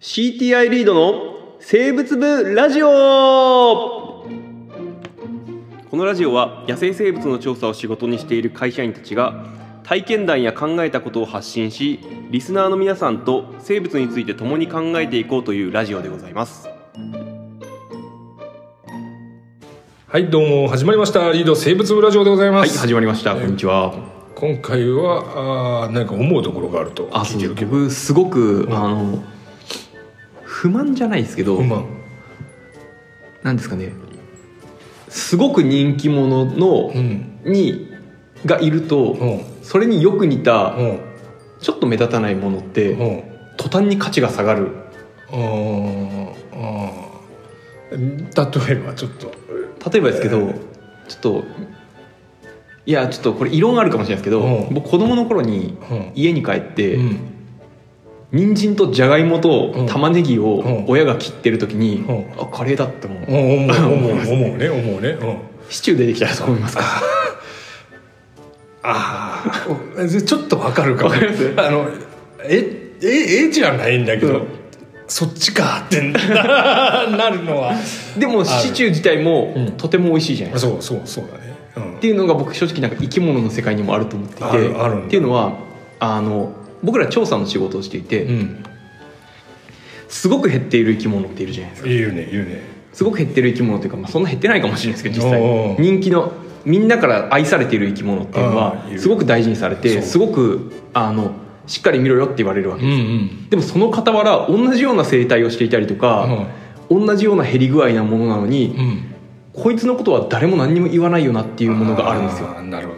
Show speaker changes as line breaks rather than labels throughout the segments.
CTI リードの生物部ラジオ。このラジオは野生生物の調査を仕事にしている会社員たちが体験談や考えたことを発信しリスナーの皆さんと生物について共に考えていこうというラジオでございます。
はいどうも始まりました。リード生物部ラジオでございます、
はい始まりました。こんにちは。
今回はあー何か思うところがあると
あそう僕すごく、あの不満じゃないですけど、
不満。
なんですかね。すごく人気者の
うん。
にがいると、
うん。
それによく似た
うん。
ちょっと目立たないものって、
うん。
途端に価値が下がる。
例えばちょっと。
例えばですけど、
えー。
ちょっといやちょっとこれ異論あるかもしれないですけど、
うん。
僕子供の頃に
うん。
家に帰って、
うん
人参とじゃがいもと
うん。
玉ねぎを
うん。
親が切ってる時に、
うん。
あカレーだって思う、
うん思う思う 思うね思うね。うん。
シチュー出てきたらそう思いますか？
ああちょっとわかるかも。
わかります？
あのえええじゃないんだけど、
うん。
そっちかってな なるのは。
でもシチュー自体も
うん。
とても美味しいじゃないですか、
そうそうそうだね、うん。
っていうのが僕正直なんか生き物の世界にもあると思っていてっていうのはあの僕ら調査の仕事をしていて、
うん、
すごく減っている生き物っているじゃないですか。
いるねいるね。
すごく減ってる生き物というか、まあ、そんな減ってないかもしれないですけど実際人気のみんなから愛されている生き物っていうのはすごく大事にされてすごくあのしっかり見ろよって言われるわけ
うん
です、
うん
でもその傍ら同じような生態をしていたりとか、同じような減り具合なものなのに、
うん。
こいつのことは誰も何にも言わないよなっていうものがあるんですよ。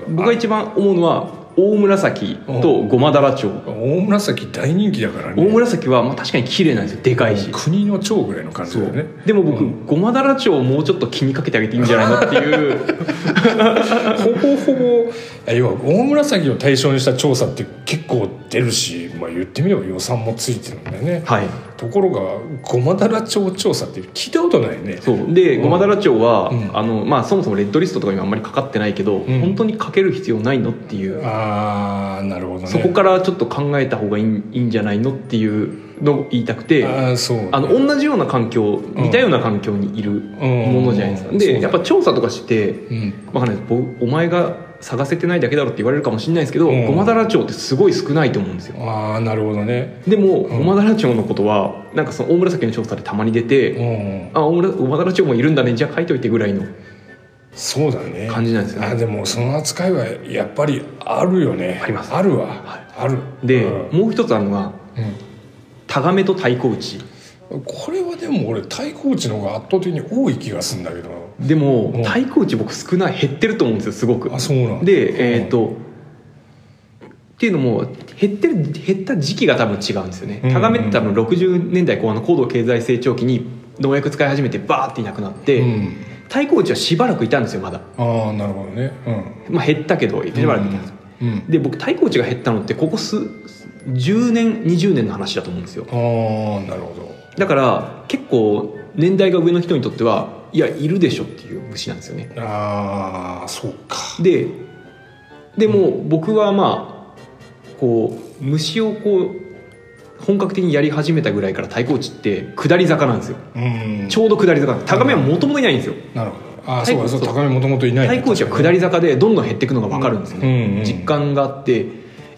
僕が一番思うのは大紫とゴマダラチョウ
大紫大人気だからね。
大紫はまあ確かに綺麗なんですよ。でかいし。
国の蝶ぐらいの感じだよね。
でも僕、
うん。
ゴマダラチョウをもうちょっと気にかけてあげていいんじゃないのっていう。
ほぼほぼあ要は大紫を対象にした調査って結構出るし、まあ、言ってみれば予算もついてるんだよね、
はい
ところがゴマダラ蝶調査って聞いたことないね。
そう。で
うん。
ゴマダラチョウは、
うん。
あのまあ、そもそもレッドリストとかにもあんまりかかってないけど、
ん。
本当にかける必要ないのっていう、
ああなるほどね。
そこからちょっと考えた方がいいいいんじゃないのっていうのを言いたくて
ああそう
あの同じような環境似たような環境にいるものじゃないですか、
うん
でやっぱ調査とかして
うん
わかんないです僕お前が探せてないだけだろって言われるかもしれないですけど、
うん。
ゴマダラチョウってすごい少ないと思うんですよ。
ああなるほどね。
でも、
うん。
ゴマダラチョウのことはなんかその大紫の調査でたまに出て、
うん。
あ大村ゴマダラチョウもいるんだねじゃあ書いといてぐらいの
そうだね。
感じなんですよね。
あでもその扱いはやっぱりあるよね。
あります。
あるわ、
はい。
ある。
で、
うん。
もう一つあるのがタガメと太鼓打ち
これはでも俺太鼓打ちの方が圧倒的に多い気がするんだけど。
でも、
うん。
太鼓打ち僕少ない減ってると思うんですよすごく。
あそうなんだ。
でえっ、と、っていうのも減ってる減った時期が多分違うんですよね。
うん。
タガメって多分60年代後半の高度経済成長期に農薬使い始めてバーっていなくなって、
うん。
太鼓打ちはしばらくいたんですよまだ、
ああなるほどね。うん。
まあ、減ったけどしばらくいたんですよ、
うん。
で僕太鼓打ちが減ったのってここ数10年20年の話だと思うんですよ。
ああなるほど
だから結構年代が上の人にとってはいやいるでしょっていう虫なんですよね。
ああそうか。
ででも僕はまあこう虫をこう本格的にやり始めたぐらいから太鼓打ちって下り坂なんですよ。
うん。
ちょうど下り坂なんです。タガメはもともといないんですよ。
なるほど。ああそうそう高めもともといないね
太鼓打ちは下り坂でどんどん減っていくのが分かるんですよ。ね、
うんうん。
実感があってい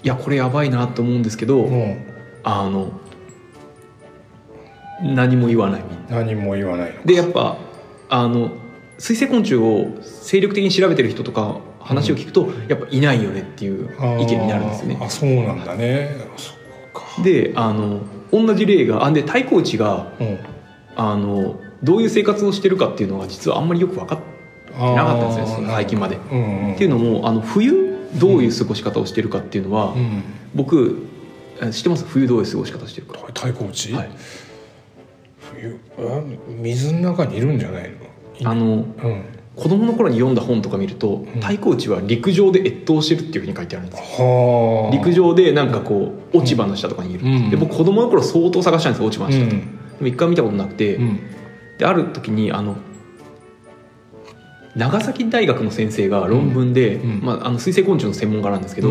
やこれやばいなと思うんですけど、
うん。
あの何も言わない
何も言わないの
でやっぱあの水生昆虫を精力的に調べてる人とか話を聞くと、やっぱいないよねっていう意見になるんですよね。
あそうなんだね。そうか。
であの同じ例があで太鼓打ちが
うん。
あのどういう生活をしてるかっていうのが実はあんまりよく分かってなかったんですよ。
あー
最近まで。
うんうん。
っていうのもあの冬どういう過ごし方をしてるかっていうのは、
うん。
僕あ知ってます？冬どういう過ごし方してるか、
太鼓打ち、
はい、
水の中にいるんじゃないの？
あの
うん。
子供の頃に読んだ本とか見ると、太鼓打ちは陸上で越冬してるっていうふうに書いてあるんですよ。
はあ。
陸上でなんかこう落ち葉の下とかにいる、
うん。
で僕子供の頃相当探したんですよ落ち葉の下。とでも一回見たことなくて、
うん。
である時にあの長崎大学の先生が論文で、
うん。
まあ、あの水生昆虫の専門家なんですけど、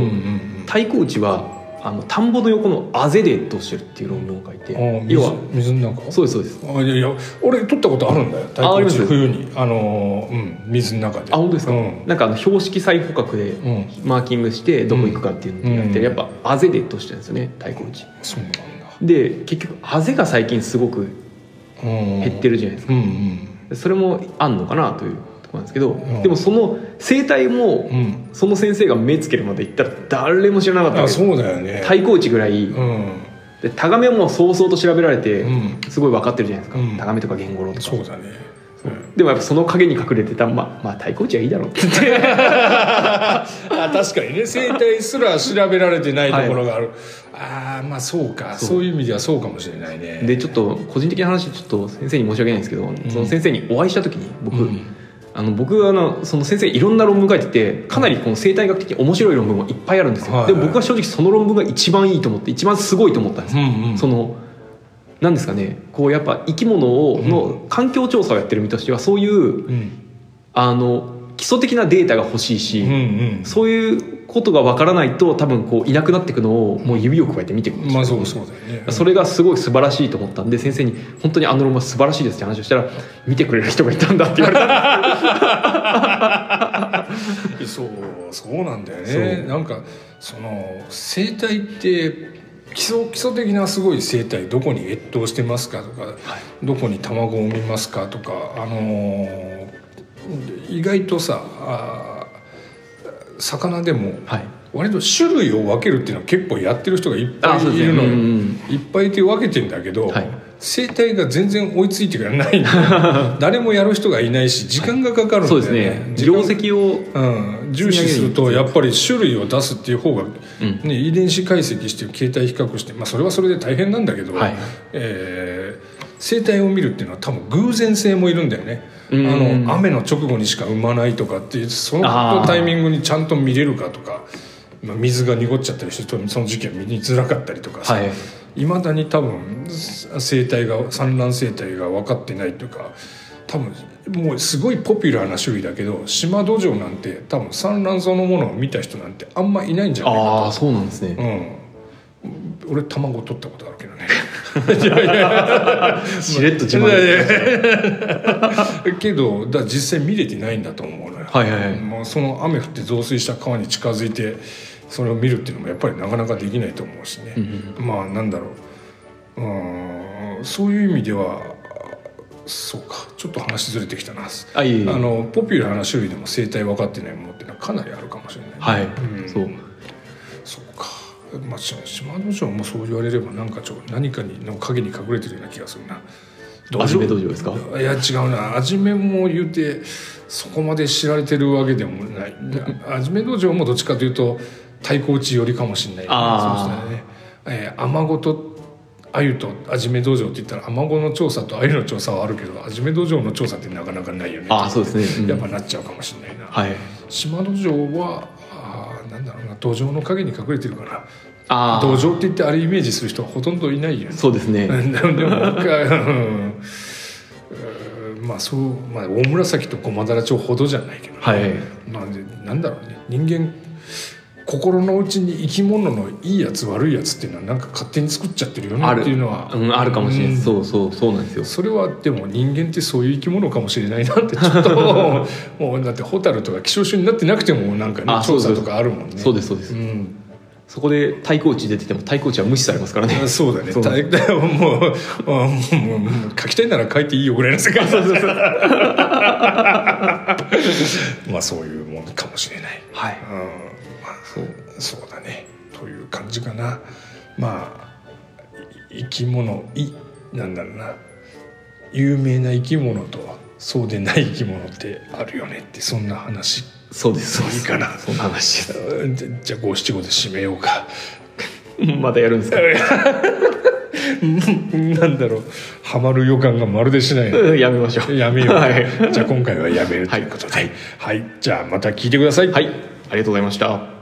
太鼓打ちはあの田んぼの横のあぜで越冬してるっていう論文を書いて、要は
水の中？
そうですそうです。
あいやいや俺取ったことあるんだよ
ああります。
太鼓打ち冬に。あのーうん水の中で。
あ本当ですか、
うん。
なんかあの標識再捕獲で
うん。
マーキングしてどこ行くかっていうのをやって、
うん。
やっぱあぜで越冬してるんですよね太鼓打ち。
そうなんだ。
で結局あぜが最近すごく
減
減ってるじゃないですか、
うん
それもあんのかなという。となんですけど、
ん。
でもその生態も、
うん。うん
その先生が目つけるまで行ったら誰も知らなかったわです
そうだよね。
太鼓打ちぐらい、
うん。
でタガメはもう早々と調べられて、
うん。
すごい分かってるじゃないですか、
うん。
タガメとかゲンゴロウとか。
そうだね。
でもやっぱその影に隠れてたまあまあ太鼓打ちはいいだろうって。言って
あ確かにね。生態すら調べられてないところがある、ああまあそうか。
そう。
そういう意味ではそうかもしれないね。
でちょっと個人的な話ちょっと先生に申し訳ないんですけど、その先生にお会いした時に僕、
うん
あの僕はあのその先生いろんな論文書いててかなりこの生態学的に面白い論文もいっぱいあるんですよ、
はい
でも僕は正直その論文が一番いいと思って一番すごいと思ったんですよ、
うんうん
そのなんですかね。こうやっぱ生き物をの環境調査をやってる身としてはそういう
うん。
あの基礎的なデータが欲しいし、
うんうん。
そういうことがわからないと多分こういなくなっていくのをもう指をくわえて見ていくんですよ。
まあそうそうだよね。
それがすごい素晴らしいと思ったんで先生に「本当にあの論文は素晴らしいです」って話をしたら「見てくれる人がいたんだ」って言われた
そうそうなんだよね。なんかその生態って基礎基礎的なすごい生態どこに越冬してますかとか、どこに卵を産みますかとかあのー意外とさあー魚でも
はい。
割と種類を分けるっていうのは結構やってる人がいっぱいいるのよ、
うんうん
いっぱいいて分けてんだけど、
はい。
生態が全然追いついてからないんだよ。誰もやる人がいないし時間がかかるんだよね、
そうですね。業績を
うん、重視するとやっぱり種類を出すっていう方が、
うん。
ね、遺伝子解析して形態比較して、まあ、それはそれで大変なんだけど、
はい。
えー生態を見るっていうのは多分偶然性もいるんだよね。あ
うん。
の雨の直後にしか産まないとかっていうそのタイミングにちゃんと見れるかとか、まあ、水が濁っちゃったりしてその時期は見にづらかったりとかさ、
はい。
いまだに多分生態が産卵生態が分かってないというか多分もうすごいポピュラーな種類だけど島土壌なんて多分産卵そのものを見た人なんてあんまいないんじゃないか
ああそうなんですね、
と、うん、俺卵取ったことあるけどね
しれっと自慢
いやいやけどだ実際見れてないんだと思うのよ、
はいはいはい。
もうその雨降って増水した川に近づいてそれを見るっていうのもやっぱりなかなかできないと思うしね、まあなんだろう。うんそういう意味ではそうか。ちょっと話ずれてきたな。
あいえいえ。
あのポピュラーな種類でも生態分かってないものっていうのはかなりあるかもしれないね、
はい、
うん。
そう。
そうか、まあ、し島の城もそう言われればなんかちょ何かにの影に隠れてるような気がするな。
味目道場ですか？
いや違うな。味目も言うてそこまで知られてるわけでもない。味目道場もどっちかというと太鼓打ち寄りかもしれないそうしたらね、えー、アマゴと鮎と味目道場って言ったらアマゴの調査と鮎の調査はあるけど味目道場の調査ってなかなかないよね。
ああそうですね、うん。
やっぱなっちゃうかもしれないな、
はい。
島土壌はあーなんだろうな。土壌の影に隠れてるかな。
ああ
土壌って言ってあれイメージする人はほとんどいないよね。
そうですね。
でもなんかうん。うんまあそう、まあ、大紫と駒田町ほどじゃないけど、
はい
まあ、でなんだろうね。人間心の内に生き物のいいやつ悪いやつっていうのはなんか勝手に作っちゃってるよね
ある。
っていうのは、
うん、あるかもしれない、
うん。
そうそうそうなんですよ。
それはでも人間ってそういう生き物かもしれないなってちょっと もうだってホタルとか希少種になってなくてもなんかね
あそうです。
調査とかあるもんね。
そうですそうです、
うん
そこで太鼓打ち出てても太鼓打ちは無視されますからね。
そうだね。
そう。
大体 もうもうもう書きたいなら書いていいよぐらいの世界。まあそういうもんかもしれない、
はい。
うん。まあ、そうそうだね。という感じかな。まあい生き物いなんだろうな。有名な生き物とそうでない生き物ってあるよねってそんな話
そうですそうです。
いいかな
そんな話。
じゃじゃあ五七五で締めようか。
またやるんですか？
なんだろう。ハマる予感がまるでしない。な
うんやめましょう。
やめよう。か、
はい、
じゃあ今回はやめるということで、はい。じゃあまた聞いてください、
はい、ありがとうございました